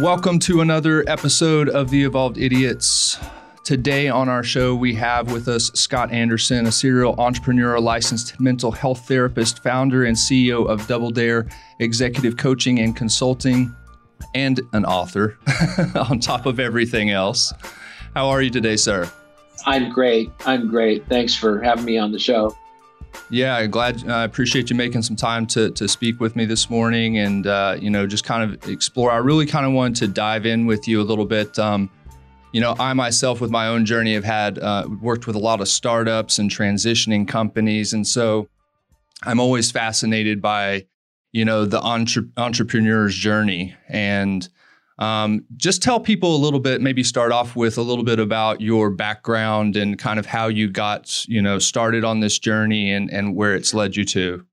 Welcome to another episode of The Evolved Idiots. Today on our show, we have with us Scott Anderson, a serial entrepreneur, licensed mental health therapist, founder and CEO of Double Dare Executive Coaching and Consulting, and an author on top of everything else. How are you today, sir? I'm great. I'm great. Thanks for having me on the show. Yeah, glad. I uh, appreciate you making some time to to speak with me this morning, and uh, you know, just kind of explore. I really kind of wanted to dive in with you a little bit. Um, you know, I myself, with my own journey, have had uh, worked with a lot of startups and transitioning companies, and so I'm always fascinated by, you know, the entre- entrepreneur's journey and um, just tell people a little bit, maybe start off with a little bit about your background and kind of how you got, you know, started on this journey and, and where it's led you to.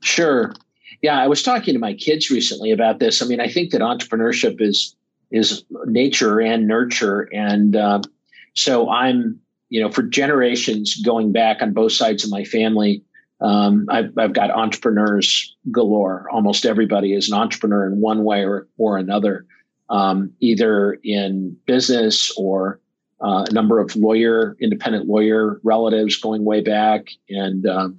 Sure. Yeah, I was talking to my kids recently about this. I mean, I think that entrepreneurship is is nature and nurture, and uh, so I'm, you know, for generations going back on both sides of my family, um, I've, I've got entrepreneurs galore. Almost everybody is an entrepreneur in one way or, or another um, either in business or uh, a number of lawyer, independent lawyer relatives going way back, and um,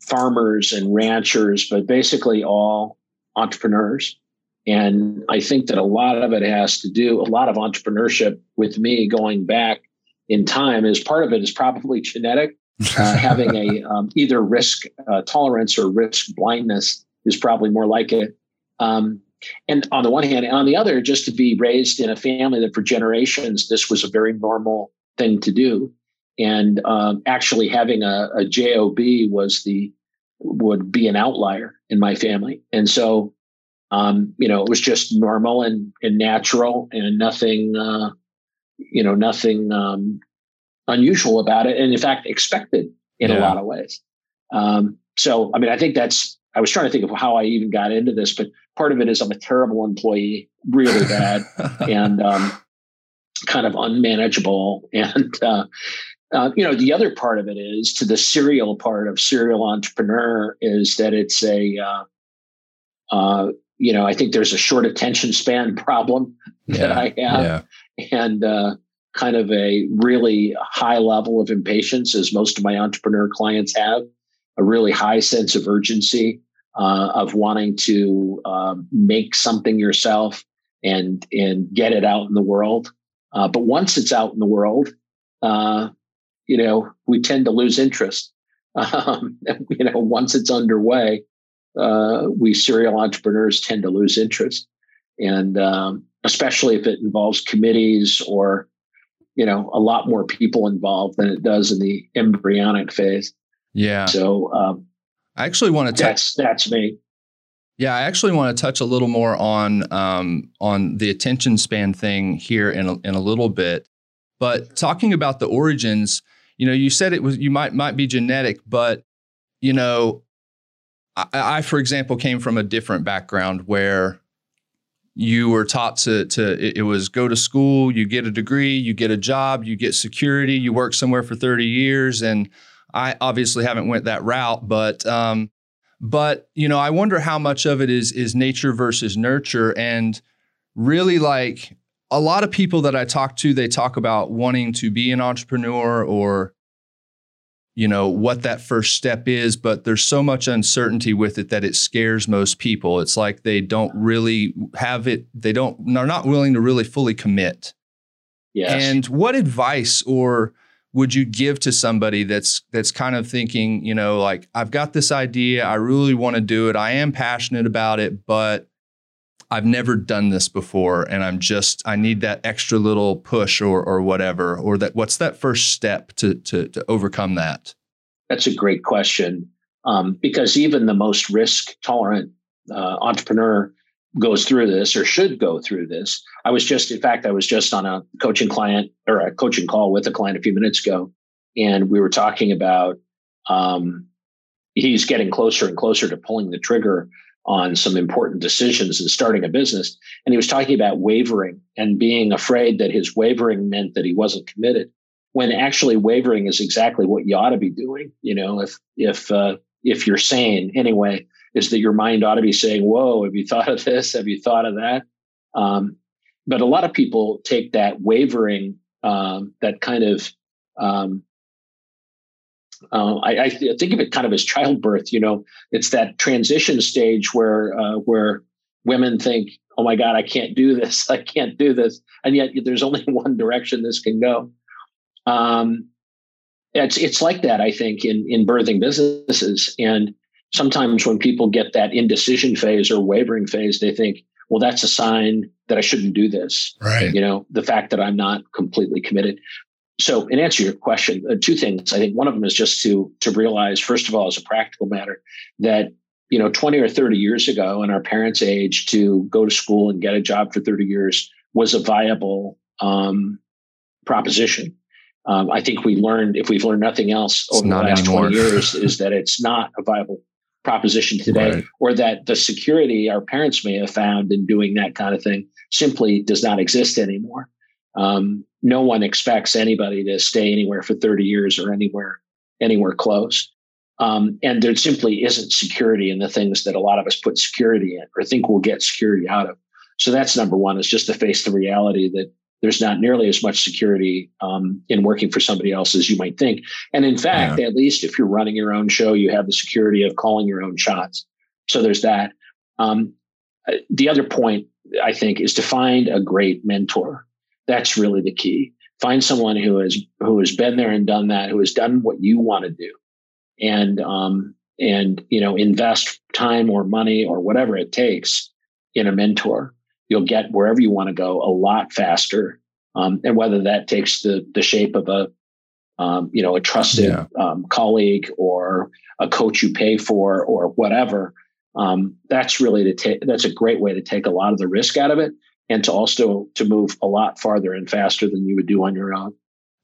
farmers and ranchers, but basically all entrepreneurs. And I think that a lot of it has to do, a lot of entrepreneurship with me going back in time is part of it is probably genetic. Uh, having a um, either risk uh, tolerance or risk blindness is probably more like it. Um, and on the one hand, and on the other, just to be raised in a family that for generations this was a very normal thing to do, and um, actually having a, a job was the would be an outlier in my family, and so um, you know it was just normal and and natural and nothing uh, you know nothing um, unusual about it, and in fact expected in yeah. a lot of ways. Um, so I mean, I think that's I was trying to think of how I even got into this, but part of it is I'm a terrible employee, really bad, and um, kind of unmanageable. And uh, uh, you know, the other part of it is to the serial part of serial entrepreneur is that it's a uh, uh you know I think there's a short attention span problem that I have, yeah. and uh, kind of a really high level of impatience, as most of my entrepreneur clients have a really high sense of urgency uh, of wanting to uh, make something yourself and and get it out in the world. Uh, but once it's out in the world, uh, you know, we tend to lose interest. Um, you know, once it's underway, uh, we serial entrepreneurs tend to lose interest, and um, especially if it involves committees or you know a lot more people involved than it does in the embryonic phase. Yeah. So um, I actually want to touch. That's that's me. Yeah, I actually want to touch a little more on um, on the attention span thing here in a, in a little bit. But talking about the origins, you know, you said it was you might might be genetic, but you know, I, I for example came from a different background where you were taught to to it was go to school, you get a degree, you get a job, you get security, you work somewhere for 30 years and I obviously haven't went that route, but um, but you know, I wonder how much of it is is nature versus nurture, and really like a lot of people that I talk to, they talk about wanting to be an entrepreneur or you know what that first step is but there's so much uncertainty with it that it scares most people. It's like they don't really have it they don't are not willing to really fully commit. Yes. and what advice or would you give to somebody that's that's kind of thinking, you know, like I've got this idea, I really want to do it, I am passionate about it, but I've never done this before and I'm just I need that extra little push or or whatever or that what's that first step to to to overcome that? That's a great question. Um, because even the most risk tolerant uh, entrepreneur goes through this or should go through this. I was just, in fact, I was just on a coaching client or a coaching call with a client a few minutes ago, and we were talking about um, he's getting closer and closer to pulling the trigger on some important decisions and starting a business. And he was talking about wavering and being afraid that his wavering meant that he wasn't committed. When actually wavering is exactly what you ought to be doing. You know, if if uh, if you're sane anyway, is that your mind ought to be saying, Whoa, have you thought of this? Have you thought of that? Um, but a lot of people take that wavering, um, that kind of, um, uh, I, I, think of it kind of as childbirth. You know, it's that transition stage where uh, where women think, "Oh my God, I can't do this. I can't do this," and yet there's only one direction this can go. Um, it's it's like that, I think, in in birthing businesses, and sometimes when people get that indecision phase or wavering phase, they think, well, that's a sign that I shouldn't do this. Right. You know, the fact that I'm not completely committed. So, in answer to your question, uh, two things. I think one of them is just to to realize, first of all, as a practical matter, that you know, 20 or 30 years ago, in our parents' age, to go to school and get a job for 30 years was a viable um, proposition. Um, I think we learned, if we've learned nothing else over the last anymore. 20 years, is that it's not a viable proposition today, right. or that the security our parents may have found in doing that kind of thing simply does not exist anymore. Um, no one expects anybody to stay anywhere for 30 years or anywhere anywhere close. Um, and there simply isn't security in the things that a lot of us put security in or think we'll get security out of. So that's number one is just to face the reality that there's not nearly as much security um, in working for somebody else as you might think. And in fact, yeah. at least if you're running your own show, you have the security of calling your own shots. So there's that. Um, uh, the other point I think is to find a great mentor. That's really the key. Find someone who has who has been there and done that, who has done what you want to do, and um, and you know invest time or money or whatever it takes in a mentor you'll get wherever you want to go a lot faster. Um, and whether that takes the the shape of a um, you know a trusted yeah. um, colleague or a coach you pay for or whatever, um, that's really to take that's a great way to take a lot of the risk out of it and to also to move a lot farther and faster than you would do on your own.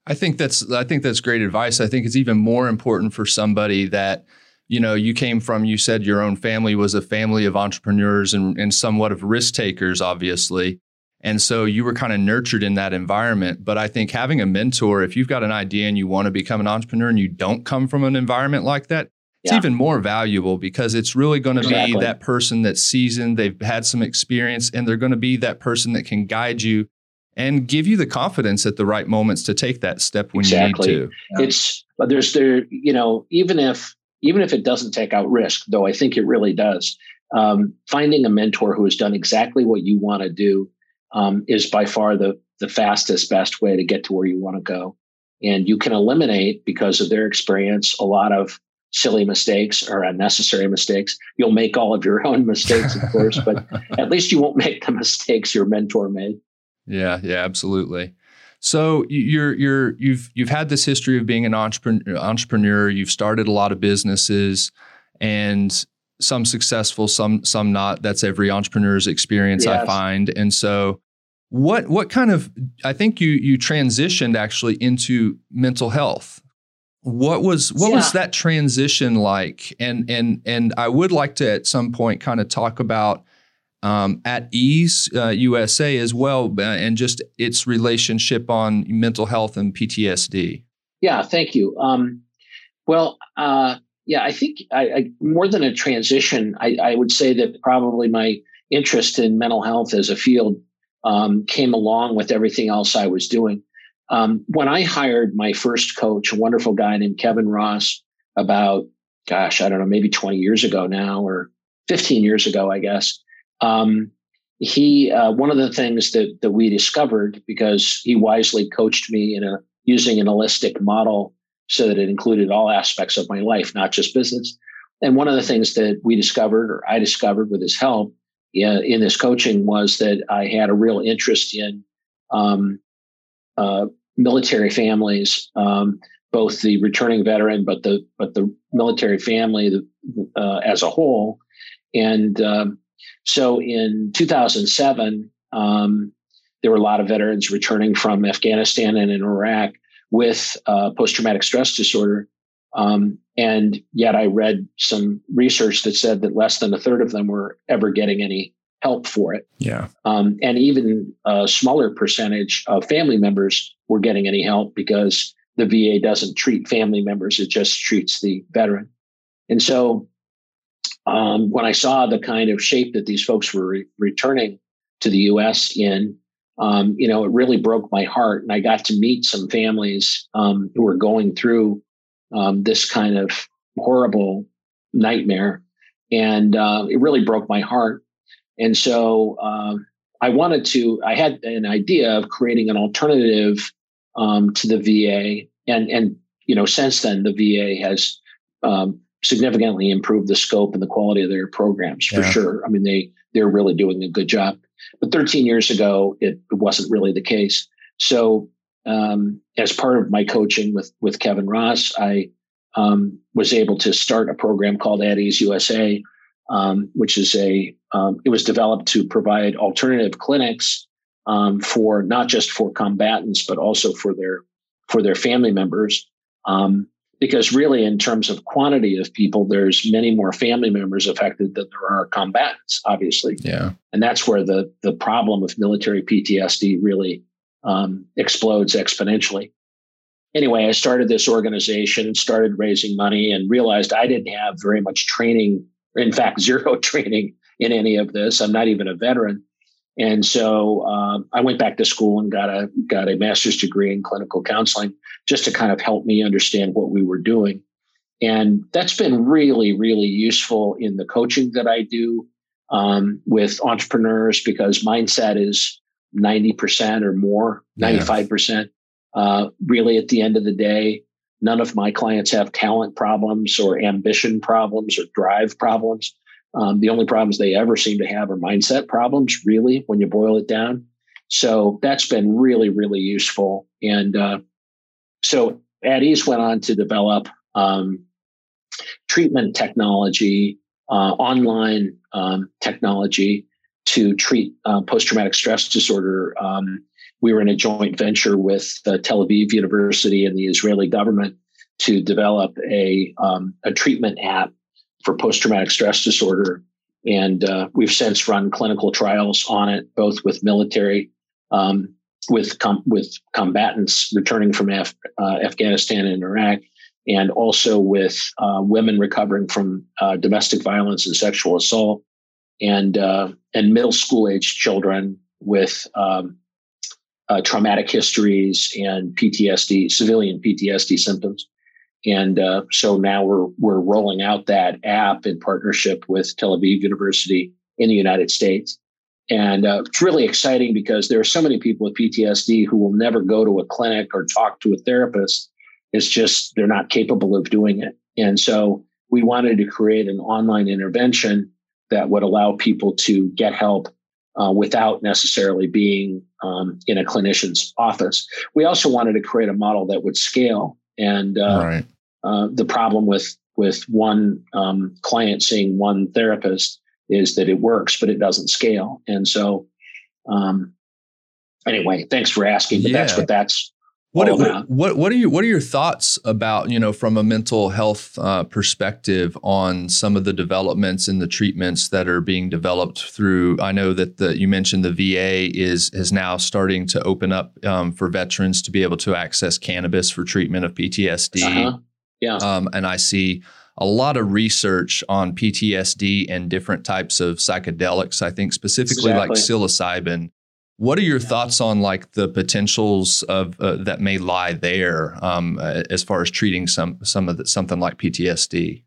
I think that's I think that's great advice. I think it's even more important for somebody that you know, you came from, you said your own family was a family of entrepreneurs and, and somewhat of risk takers, obviously. And so you were kind of nurtured in that environment. But I think having a mentor, if you've got an idea and you want to become an entrepreneur and you don't come from an environment like that, it's yeah. even more valuable because it's really going to exactly. be that person that's seasoned, they've had some experience, and they're going to be that person that can guide you and give you the confidence at the right moments to take that step when exactly. you need to. It's but there's there, you know, even if even if it doesn't take out risk, though I think it really does. Um, finding a mentor who has done exactly what you want to do um, is by far the the fastest, best way to get to where you want to go. And you can eliminate because of their experience a lot of silly mistakes or unnecessary mistakes. You'll make all of your own mistakes, of course, but at least you won't make the mistakes your mentor made. Yeah, yeah, absolutely. So you're you're you've you've had this history of being an entrepreneur. Entrepreneur, you've started a lot of businesses, and some successful, some some not. That's every entrepreneur's experience, yes. I find. And so, what what kind of? I think you you transitioned actually into mental health. What was what yeah. was that transition like? And and and I would like to at some point kind of talk about um, at Ease uh, USA as well, uh, and just its relationship on mental health and PTSD. Yeah, thank you. Um, well, uh, yeah, I think I, I, more than a transition, I, I, would say that probably my interest in mental health as a field um, came along with everything else I was doing. Um, when I hired my first coach, a wonderful guy named Kevin Ross, about gosh, I don't know, maybe 20 years ago now, or 15 years ago, I guess um, he uh, one of the things that that we discovered because he wisely coached me in a using an holistic model so that it included all aspects of my life, not just business. And one of the things that we discovered, or I discovered with his help in this coaching, was that I had a real interest in um, uh, military families, um, both the returning veteran, but the but the military family uh, as a whole, and um, so in 2007, um, there were a lot of veterans returning from Afghanistan and in Iraq with uh, post traumatic stress disorder. Um, and yet I read some research that said that less than a third of them were ever getting any help for it. Yeah. Um, and even a smaller percentage of family members were getting any help because the VA doesn't treat family members, it just treats the veteran. And so um, when I saw the kind of shape that these folks were re- returning to the U.S. in, um, you know, it really broke my heart, and I got to meet some families um, who were going through um, this kind of horrible nightmare, and uh, it really broke my heart. And so uh, I wanted to. I had an idea of creating an alternative um, to the VA, and and you know, since then the VA has um, significantly improved the scope and the quality of their programs for yeah. sure. I mean, they they're really doing a good job. But 13 years ago, it, it wasn't really the case. So, um, as part of my coaching with with Kevin Ross, I um, was able to start a program called At Ease USA, um, which is a um, it was developed to provide alternative clinics um, for not just for combatants but also for their for their family members. Um, because really in terms of quantity of people there's many more family members affected than there are combatants obviously. Yeah. And that's where the the problem of military ptsd really um, explodes exponentially. Anyway i started this organization started raising money and realized i didn't have very much training in fact zero training in any of this. I'm not even a veteran and so um, I went back to school and got a got a master's degree in clinical counseling just to kind of help me understand what we were doing. And that's been really, really useful in the coaching that I do um, with entrepreneurs because mindset is 90% or more, 95%. Uh, really, at the end of the day, none of my clients have talent problems or ambition problems or drive problems. Um, the only problems they ever seem to have are mindset problems, really, when you boil it down. So that's been really, really useful. And uh, so At Ease went on to develop um, treatment technology, uh, online um, technology to treat uh, post traumatic stress disorder. Um, we were in a joint venture with the Tel Aviv University and the Israeli government to develop a, um, a treatment app for post traumatic stress disorder. And uh, we've since run clinical trials on it, both with military, um, with com- with combatants returning from Af- uh, Afghanistan and Iraq, and also with uh, women recovering from uh, domestic violence and sexual assault, and uh, and middle school age children with um, uh, traumatic histories and PTSD, civilian PTSD symptoms. And uh, so now we're we're rolling out that app in partnership with Tel Aviv University in the United States. And uh, it's really exciting because there are so many people with PTSD who will never go to a clinic or talk to a therapist. It's just they're not capable of doing it. And so we wanted to create an online intervention that would allow people to get help uh, without necessarily being um, in a clinician's office. We also wanted to create a model that would scale. And uh, right. Uh, the problem with with one um, client seeing one therapist is that it works, but it doesn't scale. And so, um, anyway, thanks for asking. But yeah. that's what that's what, what, what what are you what are your thoughts about you know from a mental health uh, perspective on some of the developments and the treatments that are being developed through? I know that the you mentioned the VA is is now starting to open up um, for veterans to be able to access cannabis for treatment of PTSD. Uh-huh. Yeah. Um, and I see a lot of research on PTSD and different types of psychedelics. I think specifically exactly. like psilocybin. What are your yeah. thoughts on like the potentials of uh, that may lie there um, uh, as far as treating some some of the, something like PTSD?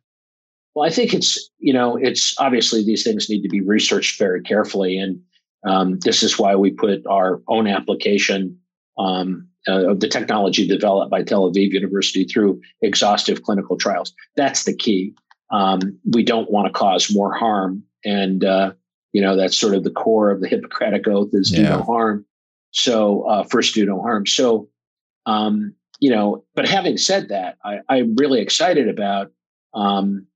Well, I think it's you know it's obviously these things need to be researched very carefully, and um, this is why we put our own application um, uh, of the technology developed by Tel Aviv University through exhaustive clinical trials. That's the key. Um, we don't want to cause more harm, and uh, you know that's sort of the core of the Hippocratic Oath is yeah. do no harm. So uh, first, do no harm. So um, you know, but having said that, I, am really excited about um,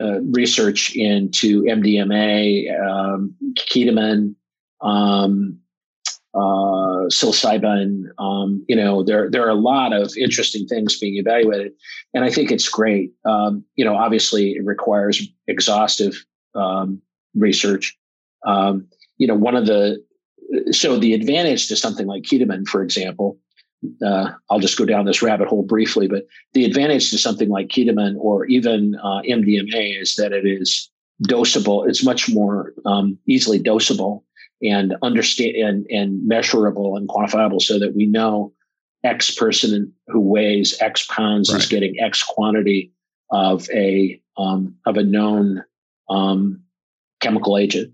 uh, research into MDMA, um, ketamine, um, uh, psilocybin. Um, you know, there there are a lot of interesting things being evaluated, and I think it's great. Um, you know, obviously, it requires exhaustive um, research. Um, you know, one of the so the advantage to something like ketamine, for example, uh, I'll just go down this rabbit hole briefly, but the advantage to something like ketamine or even uh, MDMA is that it is dosable. It's much more um, easily dosable and understand and, and measurable and quantifiable so that we know X person who weighs X pounds right. is getting X quantity of a um, of a known um, chemical agent.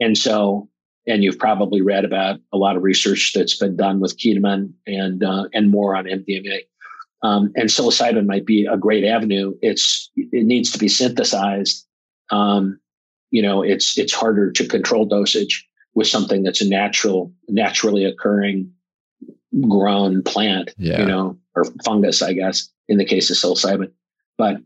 And so, and you've probably read about a lot of research that's been done with ketamine and uh, and more on MDMA. Um, and psilocybin might be a great avenue. It's it needs to be synthesized. Um, you know, it's it's harder to control dosage with something that's a natural, naturally occurring grown plant, yeah. you know, or fungus, I guess, in the case of psilocybin. But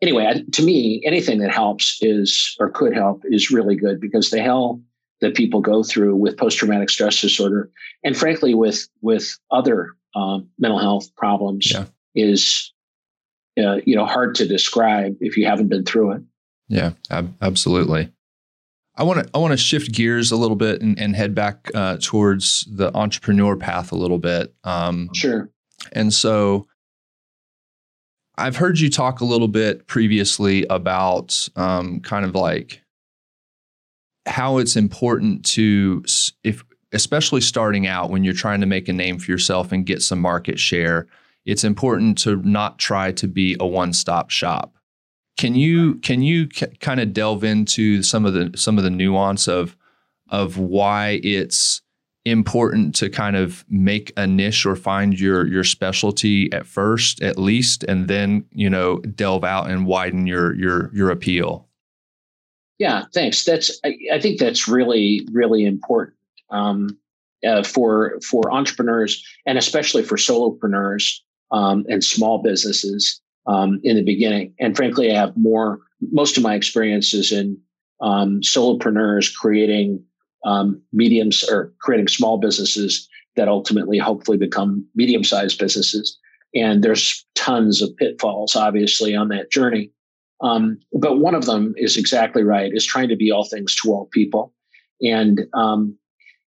anyway, to me, anything that helps is or could help is really good because the hell that people go through with post traumatic stress disorder, and frankly, with with other um, mental health problems, yeah. is uh, you know hard to describe if you haven't been through it. Yeah, ab- absolutely. I want to I want to shift gears a little bit and, and head back uh, towards the entrepreneur path a little bit. Um, sure. And so, I've heard you talk a little bit previously about um, kind of like how it's important to if especially starting out when you're trying to make a name for yourself and get some market share it's important to not try to be a one-stop shop can you can you c- kind of delve into some of the some of the nuance of of why it's important to kind of make a niche or find your your specialty at first at least and then you know delve out and widen your your your appeal? Yeah thanks. That's i, I think that's really really important um, uh, for for entrepreneurs and especially for solopreneurs um, and small businesses um, in the beginning. And frankly, I have more, most of my experiences in um, solopreneurs creating um, mediums or creating small businesses that ultimately hopefully become medium sized businesses. And there's tons of pitfalls, obviously, on that journey. Um, but one of them is exactly right, is trying to be all things to all people. And um,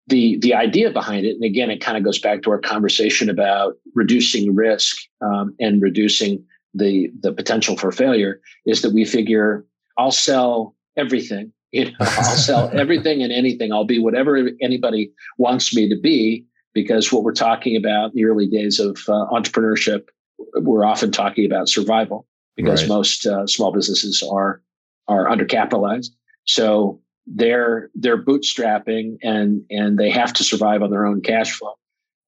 the the idea behind it, and again, it kind of goes back to our conversation about reducing risk um, and reducing the the potential for failure is that we figure I'll sell everything. You know, I'll sell everything and anything. I'll be whatever anybody wants me to be because what we're talking about in the early days of uh, entrepreneurship, we're often talking about survival because right. most uh, small businesses are are undercapitalized. So they're they're bootstrapping and and they have to survive on their own cash flow.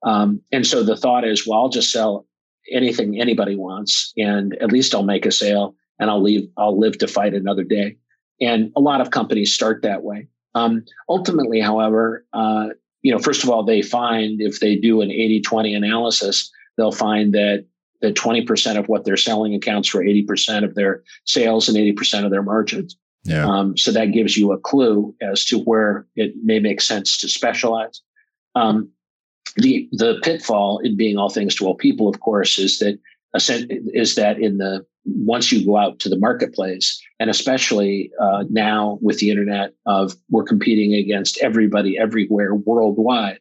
Um, and so the thought is, well, I'll just sell anything anybody wants, and at least I'll make a sale and I'll leave. I'll live to fight another day. And a lot of companies start that way. Um, ultimately, however, uh, you know, first of all, they find if they do an 80-20 analysis, they'll find that that 20% of what they're selling accounts for 80% of their sales and 80% of their margins. Yeah. Um, so that gives you a clue as to where it may make sense to specialize. Um, the the pitfall in being all things to all people, of course, is that is that in the once you go out to the marketplace, and especially uh, now with the internet, of we're competing against everybody everywhere worldwide,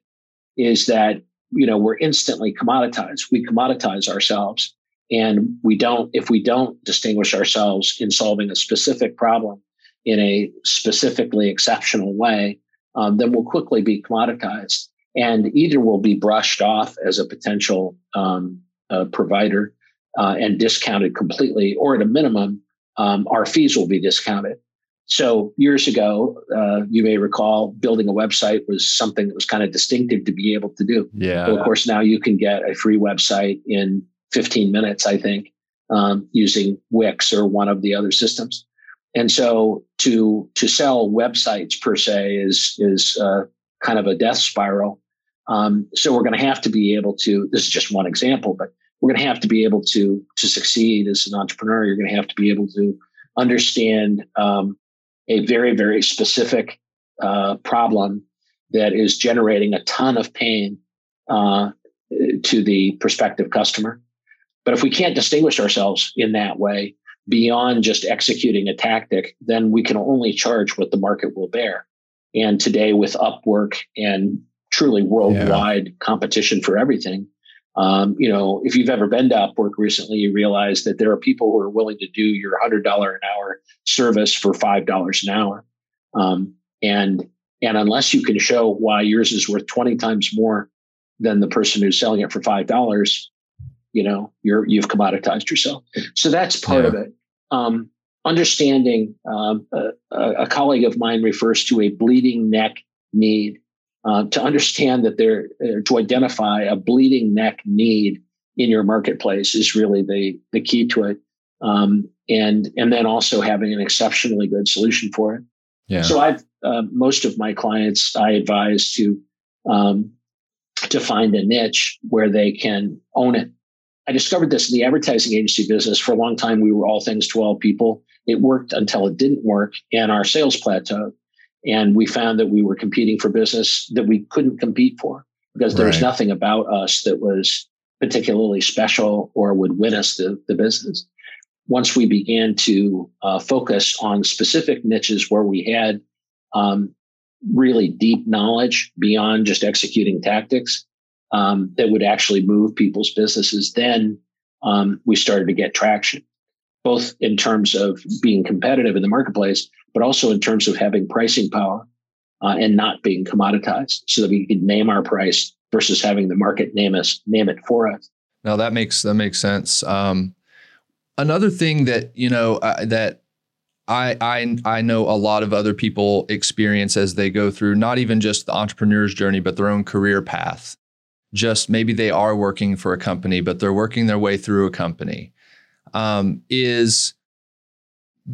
is that you know we're instantly commoditized. We commoditize ourselves, and we don't if we don't distinguish ourselves in solving a specific problem in a specifically exceptional way, um, then we'll quickly be commoditized and either will be brushed off as a potential um, uh, provider uh, and discounted completely, or at a minimum, um, our fees will be discounted. So years ago, uh, you may recall building a website was something that was kind of distinctive to be able to do. Yeah. of course, now you can get a free website in 15 minutes, I think, um, using Wix or one of the other systems. And so to to sell websites per se is is uh, kind of a death spiral. Um, so we're going to have to be able to. This is just one example, but we're going to have to be able to to succeed as an entrepreneur. You're going to have to be able to understand um, a very very specific uh, problem that is generating a ton of pain uh, to the prospective customer. But if we can't distinguish ourselves in that way beyond just executing a tactic, then we can only charge what the market will bear. And today, with Upwork and truly worldwide yeah. competition for everything. Um, you know, if you've ever been to Upwork recently, you realize that there are people who are willing to do your hundred dollar an hour service for five dollars an hour, um, and And unless you can show why yours is worth 20 times more than the person who's selling it for $5, you know, you're, you've commoditized yourself. So that's part yeah. of it. Um, understanding um, a, a, colleague of mine refers to a bleeding neck need uh, to understand that there uh, to identify a bleeding neck need in your marketplace is really the the key to it. Um, and and then also having an exceptionally good solution for it. Yeah. so i've uh, most of my clients i advise to um, to find a niche where they can own it. I discovered this in the advertising agency business. For a long time we were all things to all people. It worked until it didn't work and our sales plateaued and we found that we were competing for business that we couldn't compete for because there was nothing about us that was particularly special or would win us the, the business. Once we began to uh, focus on specific niches where we had um, really deep knowledge beyond just executing tactics um, that would actually move people's businesses, then um, we started to get traction, both in terms of being competitive in the marketplace, but also in terms of having pricing power uh, and not being commoditized so that we could name our price versus having the market name us name it for us. Now that makes that makes sense. Um, another thing that you know uh, that I, I I know a lot of other people experience as they go through not even just the entrepreneur's journey, but their own career path. Just maybe they are working for a company, but they're working their way through a company. Um, is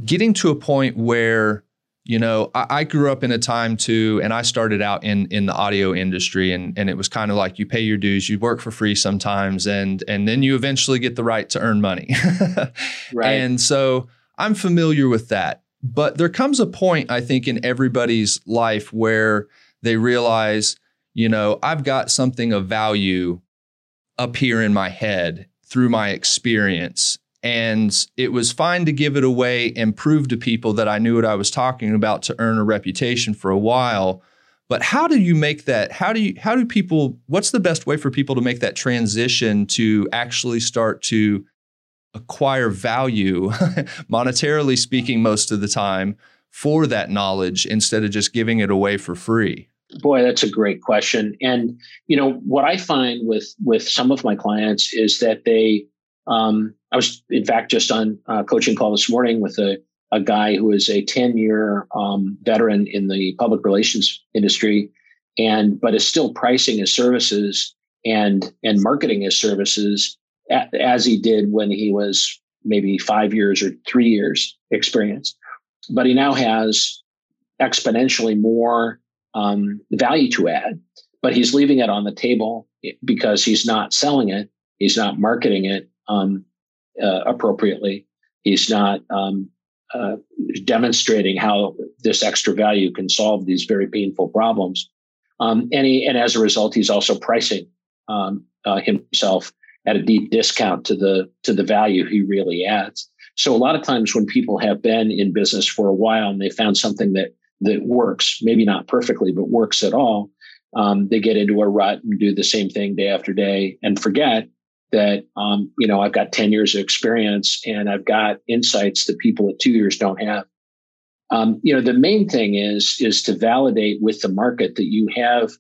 getting to a point where you know I, I, grew up in a time too and i started out in in the audio industry and and it was kind of like you pay your dues you work for free sometimes and and then you eventually get the right to earn money. Right. and so i'm familiar with that. But there comes a point i think in everybody's life where they realize you know i've got something of value up here in my head through my experience and it was fine to give it away and prove to people that I knew what I was talking about to earn a reputation for a while. But how do you make that? How do you how do people what's the best way for people to make that transition to actually start to acquire value monetarily speaking most of the time for that knowledge instead of just giving it away for free? Boy, that's a great question. And you know, what I find with with some of my clients is that they um, I was, in fact, just on a coaching call this morning with a, a guy who is a 10 year um, veteran in the public relations industry, and but is still pricing his services and and marketing his services as he did when he was maybe five years or three years experience. But he now has exponentially more um, value to add, but he's leaving it on the table because he's not selling it, he's not marketing it, um, uh, appropriately. He's not um, uh, demonstrating how this extra value can solve these very painful problems. Um, and, he, and as a result, he's also pricing um, uh, himself at a deep discount to the to the value he really adds. So a lot of times when people have been in business for a while and they found something that that works, maybe not perfectly, but works at all, um, they get into a rut and do the same thing day after day and forget that um, you know I've got 10 years of experience and I've got insights that people at two years don't have. Um, you know, the main thing is is to validate with the market that you have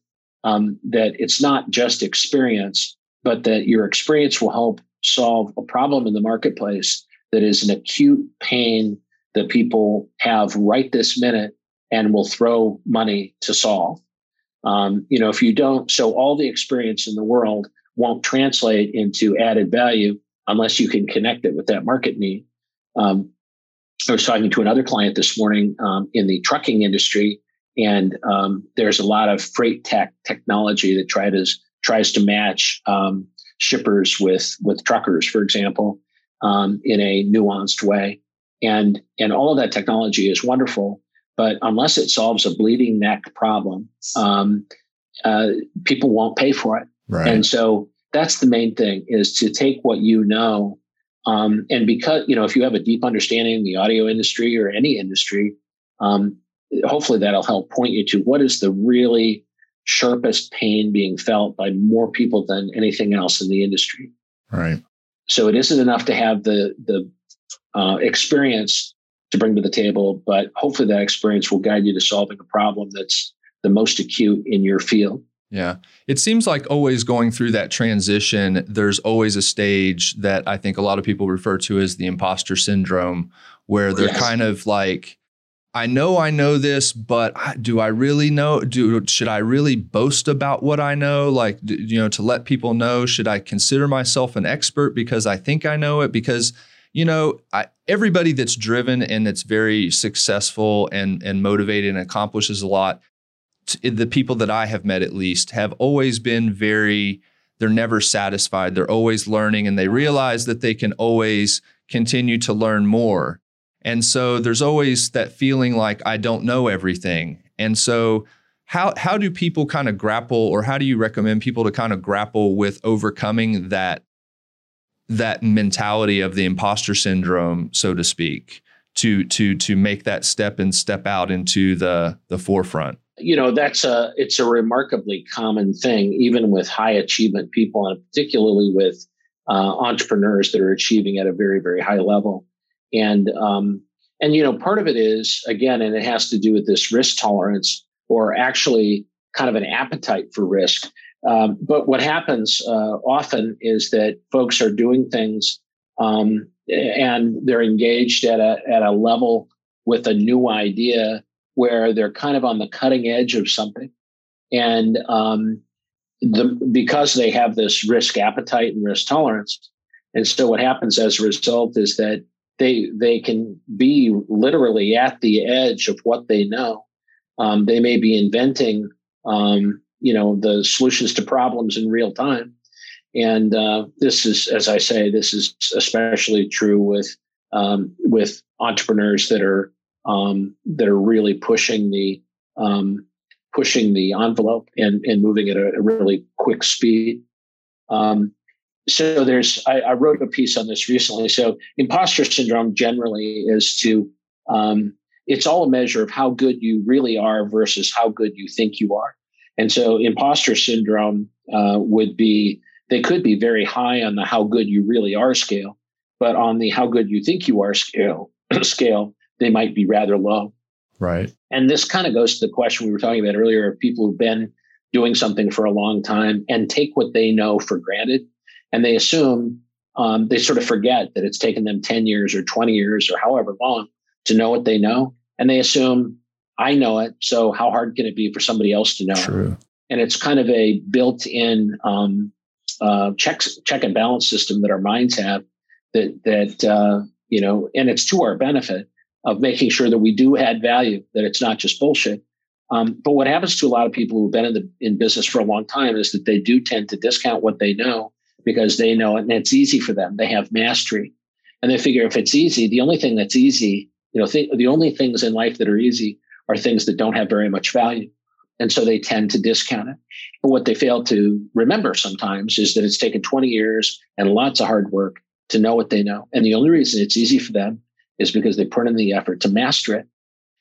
um, that it's not just experience, but that your experience will help solve a problem in the marketplace that is an acute pain that people have right this minute and will throw money to solve. Um, you know, if you don't, so all the experience in the world won't translate into added value unless you can connect it with that market need. Um, I was talking to another client this morning um, in the trucking industry, and um, there's a lot of freight tech technology that tries tries to match um, shippers with with truckers, for example, um, in a nuanced way. And and all of that technology is wonderful, but unless it solves a bleeding neck problem, um, uh, people won't pay for it. Right. And so that's the main thing is to take what you know. Um, and because, you know, if you have a deep understanding in the audio industry or any industry, um, hopefully that'll help point you to what is the really sharpest pain being felt by more people than anything else in the industry. Right. So it isn't enough to have the the uh, experience to bring to the table, but hopefully that experience will guide you to solving a problem that's the most acute in your field. Yeah. It seems like always going through that transition, there's always a stage that I think a lot of people refer to as the imposter syndrome, where they're yes. kind of like, I know I know this, but do I really know? Do should I really boast about what I know? Like, you know, to let people know, should I consider myself an expert because I think I know it? Because you know, I, everybody that's driven and that's very successful and and motivated and accomplishes a lot the people that I have met at least have always been very they're never satisfied. They're always learning and they realize that they can always continue to learn more. And so there's always that feeling like I don't know everything. And so how how do people kind of grapple or how do you recommend people to kind of grapple with overcoming that that mentality of the imposter syndrome so to speak to to to make that step and step out into the the forefront? You know that's a it's a remarkably common thing even with high achievement people and particularly with uh, entrepreneurs that are achieving at a very very high level. And um, and you know part of it is again and it has to do with this risk tolerance or actually kind of an appetite for risk. Um, but what happens uh, often is that folks are doing things um, and they're engaged at a at a level with a new idea where they're kind of on the cutting edge of something. And um, the, because they have this risk appetite and risk tolerance. And so what happens as a result is that they they can be literally at the edge of what they know. Um, they may be inventing, um, you know, the solutions to problems in real time. And uh, this is, as I say, this is especially true with um, with entrepreneurs that are um, that are really pushing the um, pushing the envelope and, and moving at a, really quick speed. Um, so there's I, I, wrote a piece on this recently. So imposter syndrome generally is to um, it's all a measure of how good you really are versus how good you think you are. And so imposter syndrome uh, would be they could be very high on the how good you really are scale, but on the how good you think you are scale scale, they might be rather low. Right. And this kind of goes to the question we were talking about earlier of people who've been doing something for a long time and take what they know for granted. And they assume, um, they sort of forget that it's taken them 10 years or 20 years or however long to know what they know. And they assume, I know it. So how hard can it be for somebody else to know True. And it's kind of a built in um, uh, checks, check and balance system that our minds have that, that uh, you know, and it's to our benefit of making sure that we do add value, that it's not just bullshit. Um, but what happens to a lot of people who've been in the in business for a long time is that they do tend to discount what they know because they know it and it's easy for them. They have mastery, and they figure if it's easy, the only thing that's easy, you know, th- the only things in life that are easy are things that don't have very much value, and so they tend to discount it. But what they fail to remember sometimes is that it's taken 20 years and lots of hard work to know what they know, and the only reason it's easy for them is because they put in the effort to master it.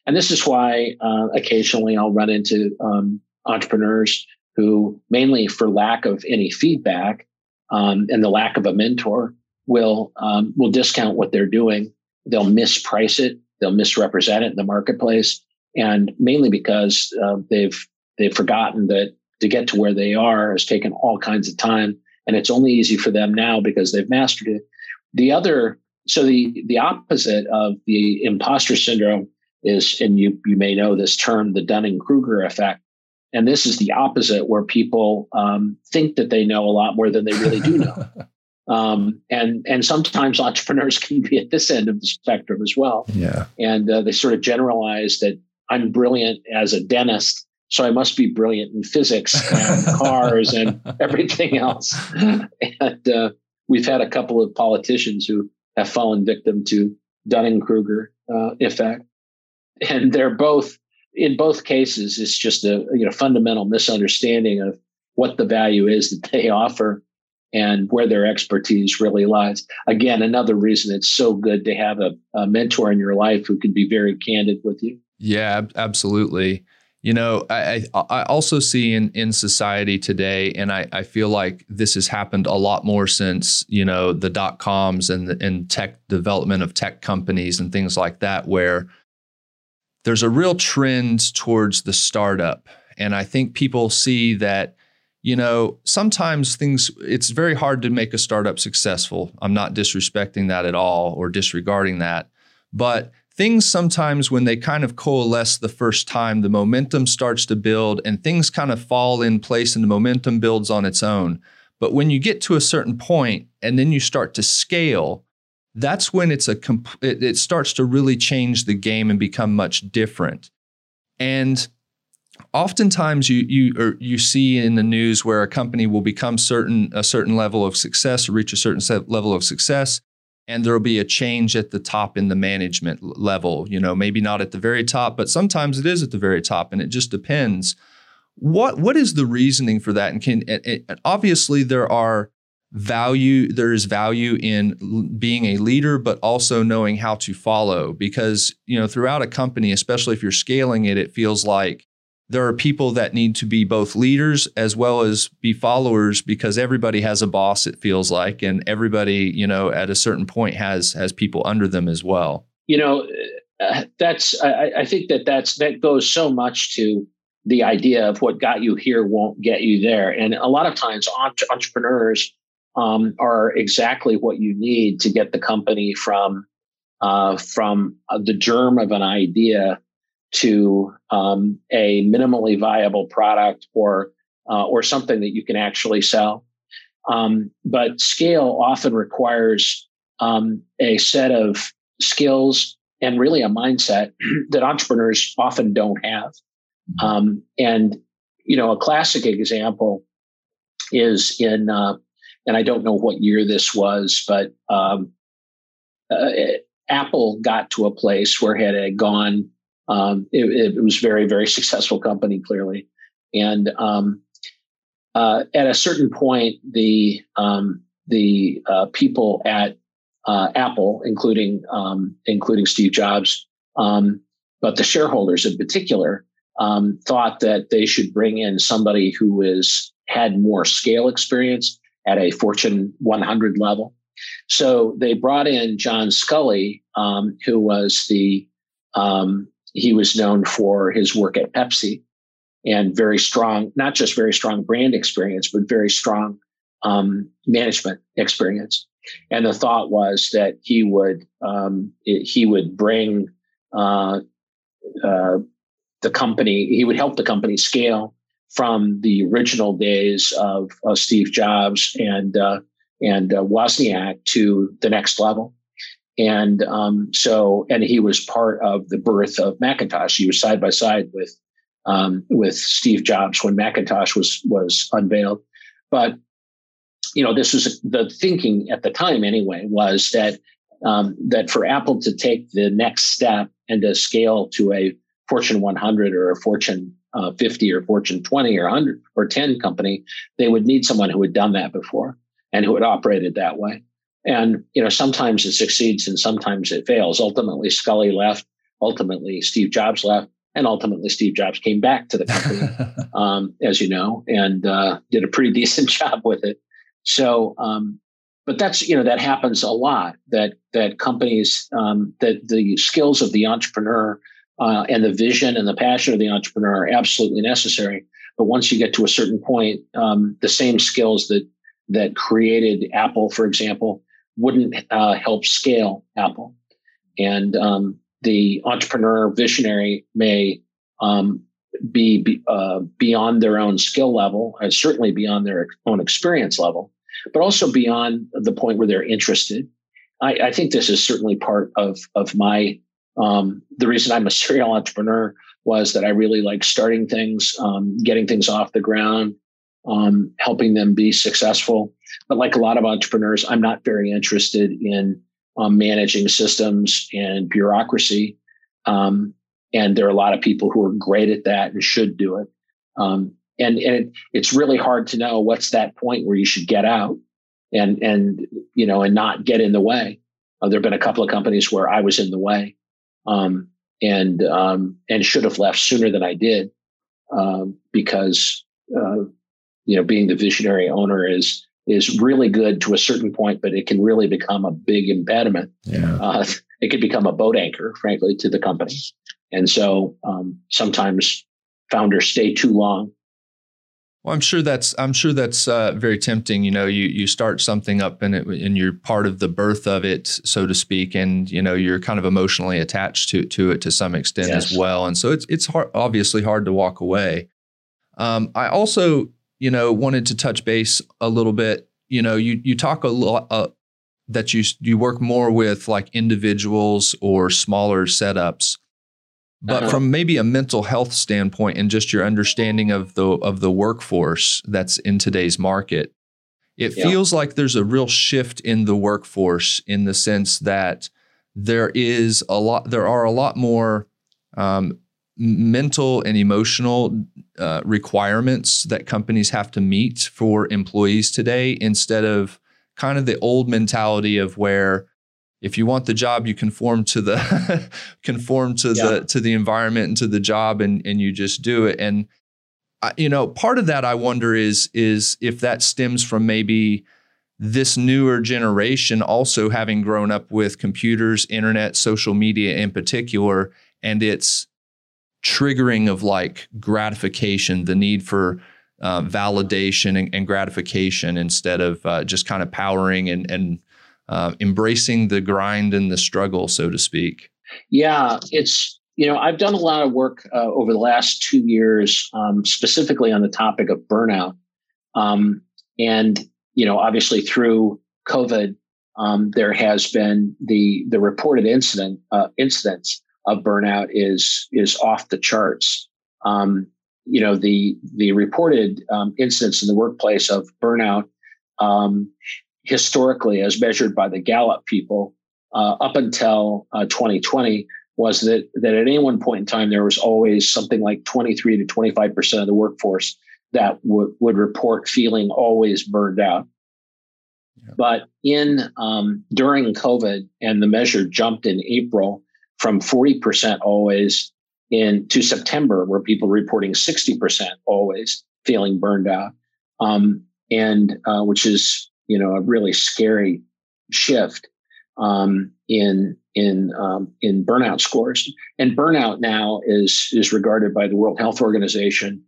And this is why uh, occasionally I'll run into um, entrepreneurs who, mainly for lack of any feedback um, and the lack of a mentor, will um, will discount what they're doing. They'll misprice it. They'll misrepresent it in the marketplace, and mainly because uh, they've they've forgotten that to get to where they are has taken all kinds of time, and it's only easy for them now because they've mastered it. The other so the the opposite of the imposter syndrome is, and you you may know this term, the Dunning Kruger effect. And this is the opposite, where people um, think that they know a lot more than they really do know. um, and and sometimes entrepreneurs can be at this end of the spectrum as well. Yeah. And uh, they sort of generalize that I'm brilliant as a dentist, so I must be brilliant in physics and cars and everything else. and uh, we've had a couple of politicians who have fallen victim to Dunning Kruger uh, effect, and they're both in both cases. It's just a you know fundamental misunderstanding of what the value is that they offer and where their expertise really lies. Again, another reason it's so good to have a, a mentor in your life who can be very candid with you. Yeah, absolutely. You know, I, I also see in, in society today, and I, I feel like this has happened a lot more since, you know, the dot coms and, the, and tech development of tech companies and things like that, where there's a real trend towards the startup. And I think people see that, you know, sometimes things, it's very hard to make a startup successful. I'm not disrespecting that at all or disregarding that. But things sometimes, when they kind of coalesce the first time, the momentum starts to build and things kind of fall in place and the momentum builds on its own. But when you get to a certain point and then you start to scale, that's when it's a comp- it, it starts to really change the game and become much different. And oftentimes you you or you see in the news where a company will become certain a certain level of success or reach a certain level of success and there'll be a change at the top in the management level you know maybe not at the very top but sometimes it is at the very top and it just depends. What what is the reasoning for that and can and obviously there are value there is value in being a leader but also knowing how to follow because you know throughout a company especially if you're scaling it it feels like there are people that need to be both leaders as well as be followers because everybody has a boss it feels like and everybody you know at a certain point has has people under them as well. You know uh, that's I, I think that that's that goes so much to the idea of what got you here won't get you there. And a lot of times entrepreneurs um, are exactly what you need to get the company from uh, from uh, the germ of an idea to um, a minimally viable product or uh, or something that you can actually sell. Um, but scale often requires um, a set of skills and really a mindset that entrepreneurs often don't have. Um, and you know, a classic example is in uh, and I don't know what year this was, but um, uh, Apple got to a place where it had gone. Um, it, it, was very, very successful company, clearly, and um, uh, at a certain point, the um, the uh, people at uh, Apple, including um, including Steve Jobs, um, but the shareholders in particular, thought that they should bring in somebody who is had more scale experience at a Fortune 100 level. So they brought in John Sculley, um, who was the um, he was known for his work at Pepsi and very strong, not just very strong brand experience, but very strong um, management experience. And the thought was that he would um, he would bring uh, uh, the company, he would help the company scale from the original days of, of Steve Jobs and uh, and uh, Wozniak to the next level. And um, so, and he was part of the birth of Macintosh. He was side by side with um, with Steve Jobs when Macintosh was was unveiled. But you know, this was the thinking at the time anyway was that um, that for Apple to take the next step and to scale to a Fortune 100 or a Fortune uh, 50 or Fortune 20 or 100 or 10 company, they would need someone who had done that before and who had operated that way. And you know, sometimes it succeeds and sometimes it fails. Ultimately, Sculley left. Ultimately, Steve Jobs left, and ultimately, Steve Jobs came back to the company, um, as you know, and uh, did a pretty decent job with it. So, um, but that's you know that happens a lot. That that companies um, that the skills of the entrepreneur uh, and the vision and the passion of the entrepreneur are absolutely necessary. But once you get to a certain point, um, the same skills that that created Apple, for example, wouldn't uh, help scale Apple. And um, the entrepreneur visionary may um, be, be uh, beyond their own skill level, and certainly beyond their own experience level, but also beyond the point where they're interested. I, I think this is certainly part of of my um, the reason I'm a serial entrepreneur was that I really like starting things, um, getting things off the ground, um, helping them be successful. But like a lot of entrepreneurs, I'm not very interested in um, managing systems and bureaucracy. Um, and there are a lot of people who are great at that and should do it. Um, and and it, it's really hard to know what's that point where you should get out and and you know and not get in the way. Uh, there have been a couple of companies where I was in the way um, and um, and should have left sooner than I did um, because uh, you know being the visionary owner is is really good to a certain point, but it can really become a big impediment. Yeah. Uh, it could become a boat anchor, frankly, to the company. And so um, sometimes founders stay too long. Well, I'm sure that's I'm sure that's uh, very tempting. You know, you you start something up and it, and you're part of the birth of it, so to speak, and you know you're kind of emotionally attached to to it to some extent yes. as well. And so it's it's hard, obviously hard to walk away. Um, I also you know wanted to touch base a little bit. You know, you you talk a lot uh, that you you work more with like individuals or smaller setups but uh-huh. from maybe a mental health standpoint and just your understanding of the of the workforce that's in today's market it yeah. feels like there's a real shift in the workforce in the sense that there is a lot there are a lot more um, mental and emotional uh, requirements that companies have to meet for employees today instead of kind of the old mentality of where if you want the job, you conform to the conform to yeah. the to the environment and to the job, and and you just do it. And I, you know, part of that I wonder is is if that stems from maybe this newer generation also having grown up with computers, internet, social media in particular, and its triggering of like gratification, the need for uh, validation and, and, gratification instead of uh, just kind of powering and and uh, embracing the grind and the struggle, so to speak? Yeah, it's you know I've done a lot of work uh, over the last two years, um, specifically on the topic of burnout, um, and you know obviously through COVID, um, there has been the the reported incident uh, incidents of burnout is is off the charts. Um, you know the the reported um, incidents in the workplace of burnout um, historically, as measured by the Gallup people, uh, up until uh, 2020, was that that at any one point in time there was always something like 23 to 25 percent of the workforce that would would report feeling always burned out. Yeah. But in um, during COVID, and the measure jumped in April from 40 percent always in to September, where people reporting 60 percent always feeling burned out, um, and uh, which is you know, a really scary shift um, in in um, in burnout scores. And burnout now is is regarded by the World Health Organization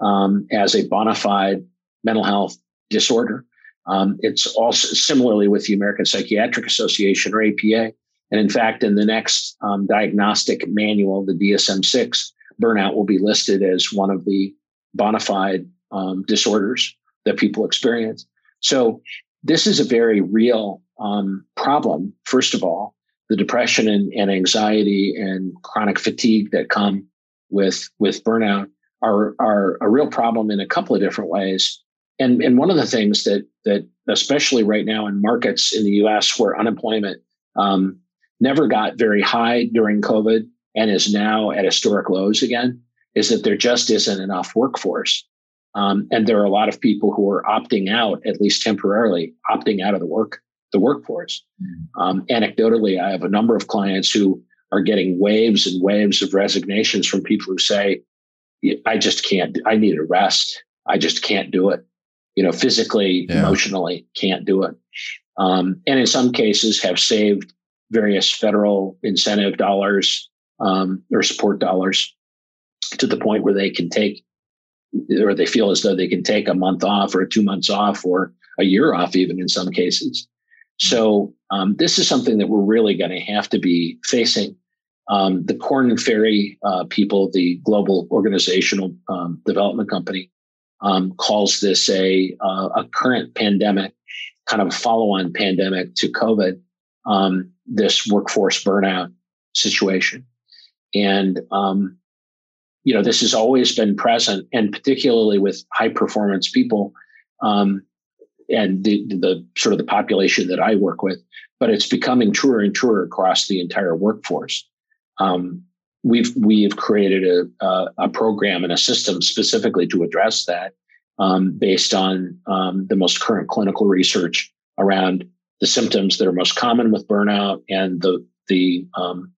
um, as a bona fide mental health disorder. Um, it's also similarly with the American Psychiatric Association or APA. And in fact, in the next um, diagnostic manual, the DSM-6, burnout will be listed as one of the bona fide um, disorders that people experience. So this is a very real um, problem. First of all, the depression and, and, anxiety and chronic fatigue that come with with burnout are are a real problem in a couple of different ways. And and one of the things that that especially right now in markets in the U.S. where unemployment um, never got very high during COVID and is now at historic lows again is that there just isn't enough workforce. Um, and there are a lot of people who are opting out, at least temporarily, opting out of the work the workforce. Mm-hmm. Um, anecdotally, I have a number of clients who are getting waves and waves of resignations from people who say, "I just can't. I need a rest. I just can't do it. You know, physically, yeah. emotionally, can't do it." Um, and in some cases, have saved various federal incentive dollars um, or support dollars to the point where they can take or they feel as though they can take a month off or two months off or a year off, even in some cases. So um, this is something that we're really going to have to be facing. Um, the Korn Ferry uh, people, the global organizational um, development company, um, calls this a uh, a current pandemic, kind of follow-on pandemic to COVID. This workforce burnout situation, and um, you know this has always been present and particularly with high performance people um, and the, the sort of the population that i work with but it's becoming truer and truer across the entire workforce. Um, we've we've created a, a, a, program and a system specifically to address that um, based on um, the most current clinical research around the symptoms that are most common with burnout and the the um,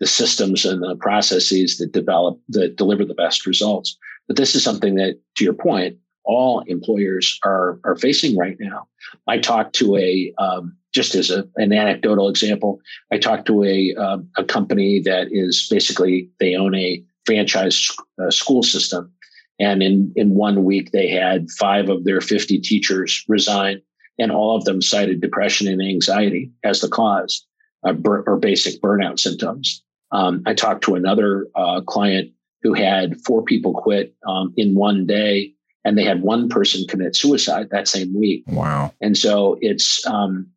the systems and the processes that develop that deliver the best results. But this is something that, to your point, all employers are are facing right now. I talked to a um, just as a, an anecdotal example. I talked to a uh, a company that is basically they own a franchise uh, school system. And in, in one week, they had five of their 50 teachers resign, and all of them cited depression and anxiety as the cause uh, bur- or basic burnout symptoms. Um, I talked to another uh, client who had four people quit um, in one day, and they had one person commit suicide that same week. Wow! And so it's um,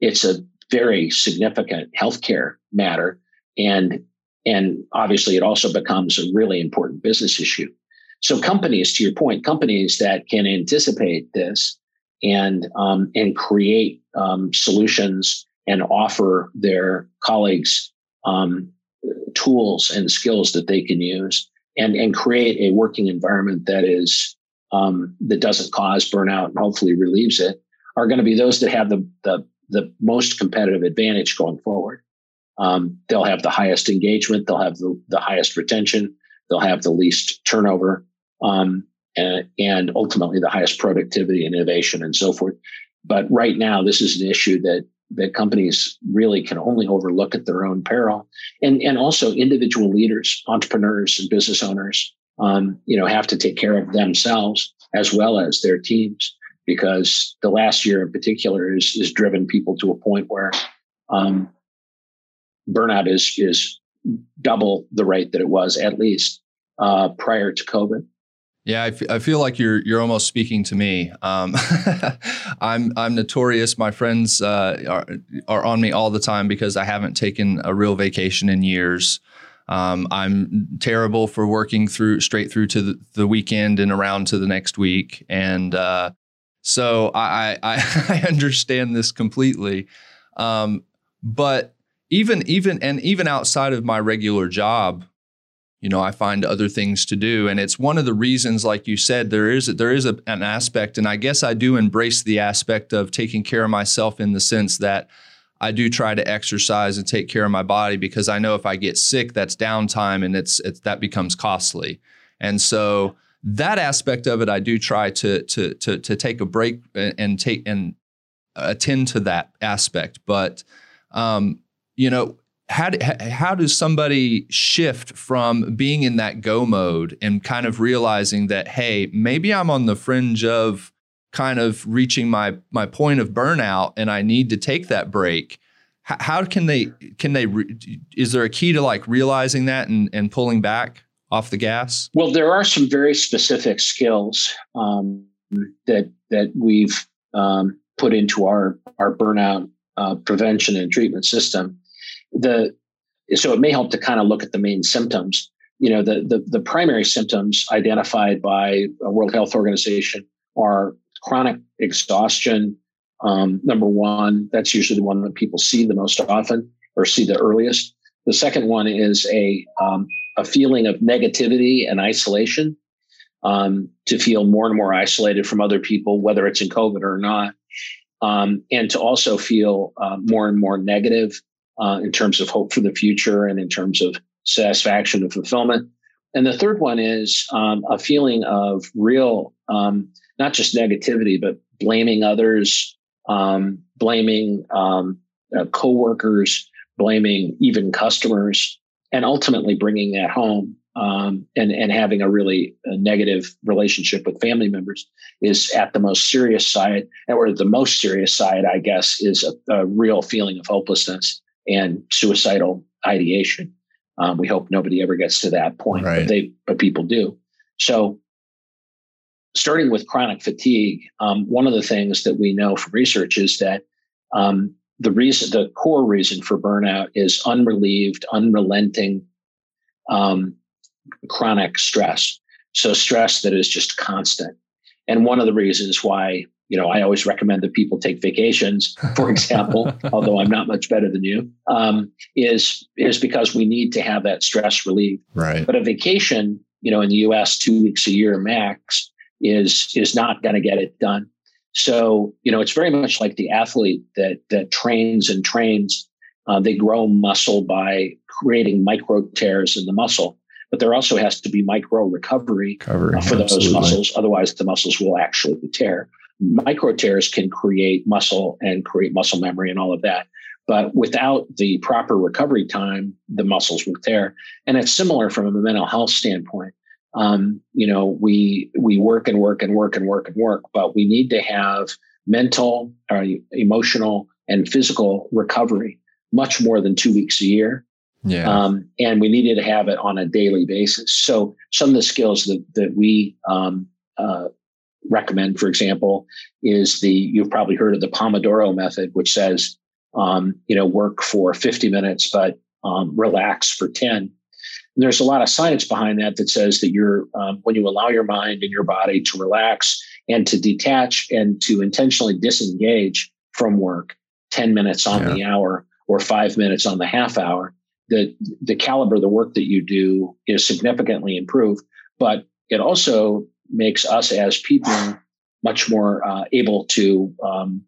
it's a very significant healthcare matter, and and obviously it also becomes a really important business issue. So companies, to your point, companies that can anticipate this and um, and create um, solutions and offer their colleagues um, tools and skills that they can use and and create a working environment that is um, that doesn't cause burnout and hopefully relieves it are going to be those that have the the the most competitive advantage going forward. Um, they'll have the highest engagement, they'll have the, the highest retention, they'll have the least turnover, um, and, and ultimately the highest productivity and innovation and so forth. But right now, this is an issue that that companies really can only overlook at their own peril, and and also individual leaders, entrepreneurs, and business owners, um, you know, have to take care of themselves as well as their teams because the last year in particular is is driven people to a point where um, burnout is is double the rate that it was at least uh, prior to COVID. Yeah, I, feel like you're you're almost speaking to me. Um, I'm I'm notorious. My friends uh, are are on me all the time because I haven't taken a real vacation in years. Um, I'm terrible for working through straight through to the, the weekend and around to the next week, and uh, so I, I, I understand this completely. Um, but even even and even outside of my regular job, you know, I find other things to do, and it's one of the reasons, like you said, there is there is a, an aspect, and I guess I do embrace the aspect of taking care of myself in the sense that. I do try to exercise and take care of my body because I know if I get sick, that's downtime and it's, it's that becomes costly. And so that aspect of it, I do try to to to to take a break and take and attend to that aspect. But um, you know, how how does somebody shift from being in that go mode and kind of realizing that hey, maybe I'm on the fringe of kind of reaching my my point of burnout and I need to take that break. How, how can they can they is there a key to like realizing that and and pulling back? off the gas? Well, there are some very specific skills um, that that we've um, put into our our burnout uh, prevention and treatment system. The so it may help to kind of look at the main symptoms. You know, the the, the primary symptoms identified by a World Health Organization are chronic exhaustion. Um, number one, that's usually the one that people see the most often or see the earliest. The second one is a um, a feeling of negativity and isolation, um, to feel more and more isolated from other people, whether it's in COVID or not, um, and to also feel uh, more and more negative uh, in terms of hope for the future and in terms of satisfaction and fulfillment. And the third one is um, a feeling of real, um, not just negativity, but blaming others, um, blaming um, uh, coworkers, blaming even customers, and ultimately bringing that home um, and and having a really a negative relationship with family members is at the most serious side, or the most serious side, I guess, is a, a real feeling of hopelessness and suicidal ideation. Um, we hope nobody ever gets to that point, right. but they but people do. So, starting with chronic fatigue, um, one of the things that we know from research is that um, the reason, the core reason for burnout is unrelieved, unrelenting, um, chronic stress. So stress that is just constant. And one of the reasons why, you know, I always recommend that people take vacations, for example, although I'm not much better than you, um, is is because we need to have that stress relief. Right. But a vacation, you know, in the U.S., two weeks a year max is is not going to get it done. So, you know, it's very much like the athlete that that trains and trains. Uh, they grow muscle by creating micro tears in the muscle, but there also has to be micro recovery, recovery uh, for those muscles. Otherwise, the muscles will actually tear. Micro tears can create muscle and create muscle memory and all of that. But without the proper recovery time, the muscles will tear. And it's similar from a mental health standpoint. Um, you know, we we work and work and work and work and work, but we need to have mental, uh, emotional, and physical recovery much more than two weeks a year. Yeah. Um, and we needed to have it on a daily basis. So some of the skills that that we um, uh, recommend, for example, is the you've probably heard of the Pomodoro method, which says um, you know work for 50 minutes but um, relax for 10. And there's a lot of science behind that that says that you're um, when you allow your mind and your body to relax and to detach and to intentionally disengage from work 10 minutes on yeah. the hour or five minutes on the half hour the the caliber of the work that you do is significantly improved but it also makes us as people much more uh, able to um,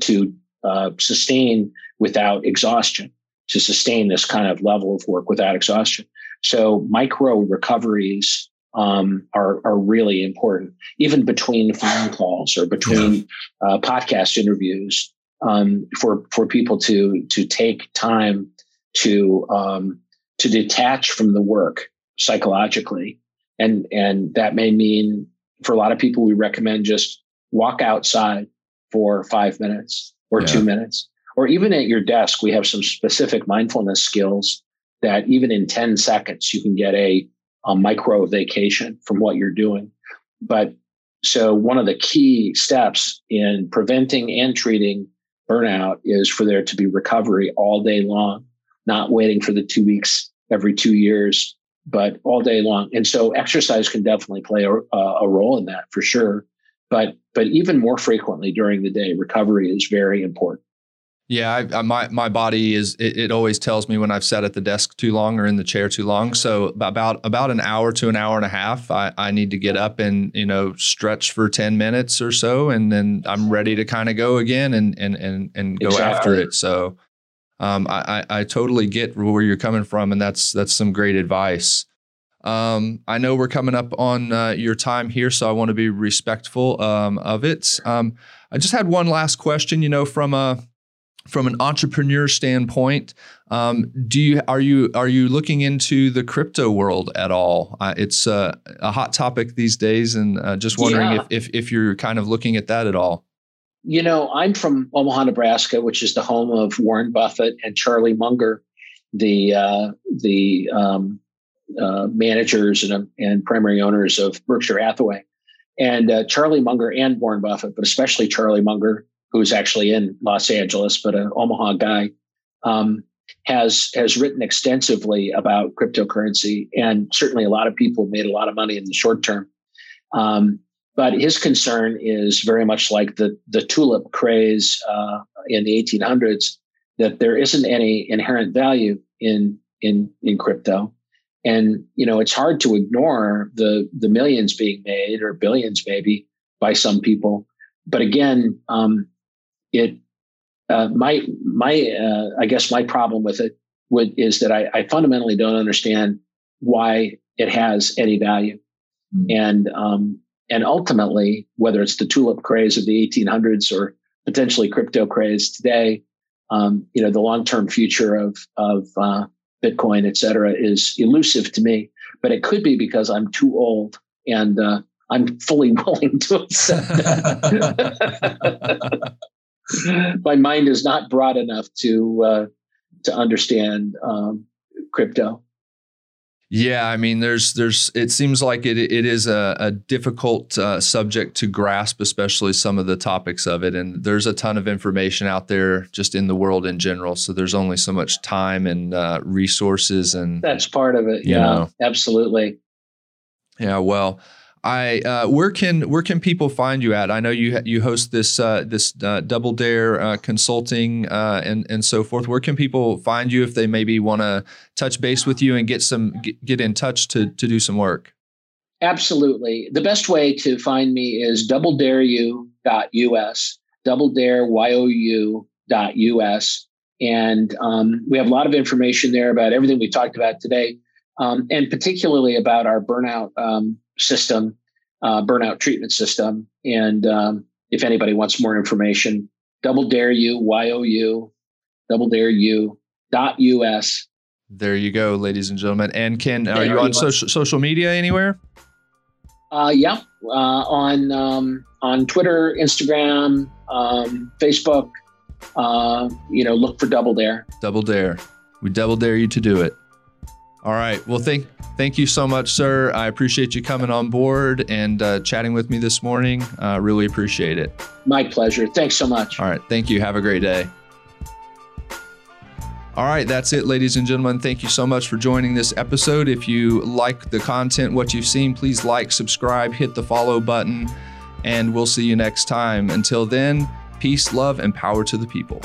to uh, sustain without exhaustion, to sustain this kind of level of work without exhaustion. So micro recoveries um, are are really important, even between phone calls or between yeah. uh, podcast interviews, um, for for people to to take time to um, to detach from the work psychologically and and that may mean for a lot of people we recommend just walk outside for five minutes or yeah. two minutes or even at your desk we have some specific mindfulness skills that even in 10 seconds you can get a, a micro vacation from what you're doing but so one of the key steps in preventing and treating burnout is for there to be recovery all day long not waiting for the two weeks every two years but all day long. And so exercise can definitely play a, a role in that for sure. But but even more frequently during the day, recovery is very important. Yeah, I, I, my my body is it, it, always tells me when I've sat at the desk too long or in the chair too long. So about about an hour to an hour and a half, I, I need to get up and you know stretch for ten minutes or so, and then I'm ready to kind of go again and and and and go exactly. after it. So um, I, I, totally get where you're coming from, and that's that's some great advice. Um, I know we're coming up on uh, your time here, so I want to be respectful um, of it. Um, I just had one last question. You know, from a from an entrepreneur standpoint, um, do you are you are you looking into the crypto world at all? Uh, it's uh, a hot topic these days, and uh, just wondering yeah. if, if if you're kind of looking at that at all. You know, I'm from Omaha, Nebraska, which is the home of Warren Buffett and Charlie Munger, the uh, the um, uh, managers and, and primary owners of Berkshire Hathaway. And uh, Charlie Munger and Warren Buffett, but especially Charlie Munger, who's actually in Los Angeles, but an Omaha guy, um, has has written extensively about cryptocurrency, and certainly a lot of people made a lot of money in the short term. Um, but his concern is very much like the the tulip craze uh, in the 1800s that there isn't any inherent value in in in crypto. And you know it's hard to ignore the the millions being made or billions maybe by some people. But again um, it uh, my my uh, i guess my problem with it would is that I, I fundamentally don't understand why it has any value. Mm-hmm. and um, and ultimately, whether it's the tulip craze of the 1800s or potentially crypto craze today, um, you know, the long-term future of of uh, Bitcoin, et cetera, is elusive to me. But it could be because I'm too old and uh, I'm fully willing to accept that. My mind is not broad enough to uh, to understand um, crypto. Yeah, I mean, there's there's it seems like it it is a, a difficult uh, subject to grasp, especially some of the topics of it. And there's a ton of information out there just in the world in general. So there's only so much time and uh, resources, and that's part of it. Yeah, know. absolutely. Yeah, well, I uh, where can where can people find you at? I know you you host this uh, this uh, Double Dare uh, consulting uh, and and so forth. Where can people find you if they maybe want to touch base with you and get some get, get in touch to to do some work? Absolutely. The best way to find me is doubledareyou.us, doubledareyou.us. And um, we have a lot of information there about everything we talked about today, um, and particularly about our burnout um, system, uh, burnout treatment system. And um, if anybody wants more information, double dare you, YOU, double dare Y O U dot US. There you go, ladies and gentlemen. And Ken, are you on social social media anywhere? Uh, yeah, uh, on um, on Twitter, Instagram, um, Facebook. Uh, you know, look for Double Dare. Double Dare. We double dare you to do it. All right. Well, thank thank you so much, sir. I appreciate you coming on board and uh, chatting with me this morning. Uh, really appreciate it. My pleasure. Thanks so much. All right. Thank you. Have a great day. All right, that's it, ladies and gentlemen. Thank you so much for joining this episode. If you like the content, what you've seen, please like, subscribe, hit the follow button, and we'll see you next time. Until then, peace, love, and power to the people.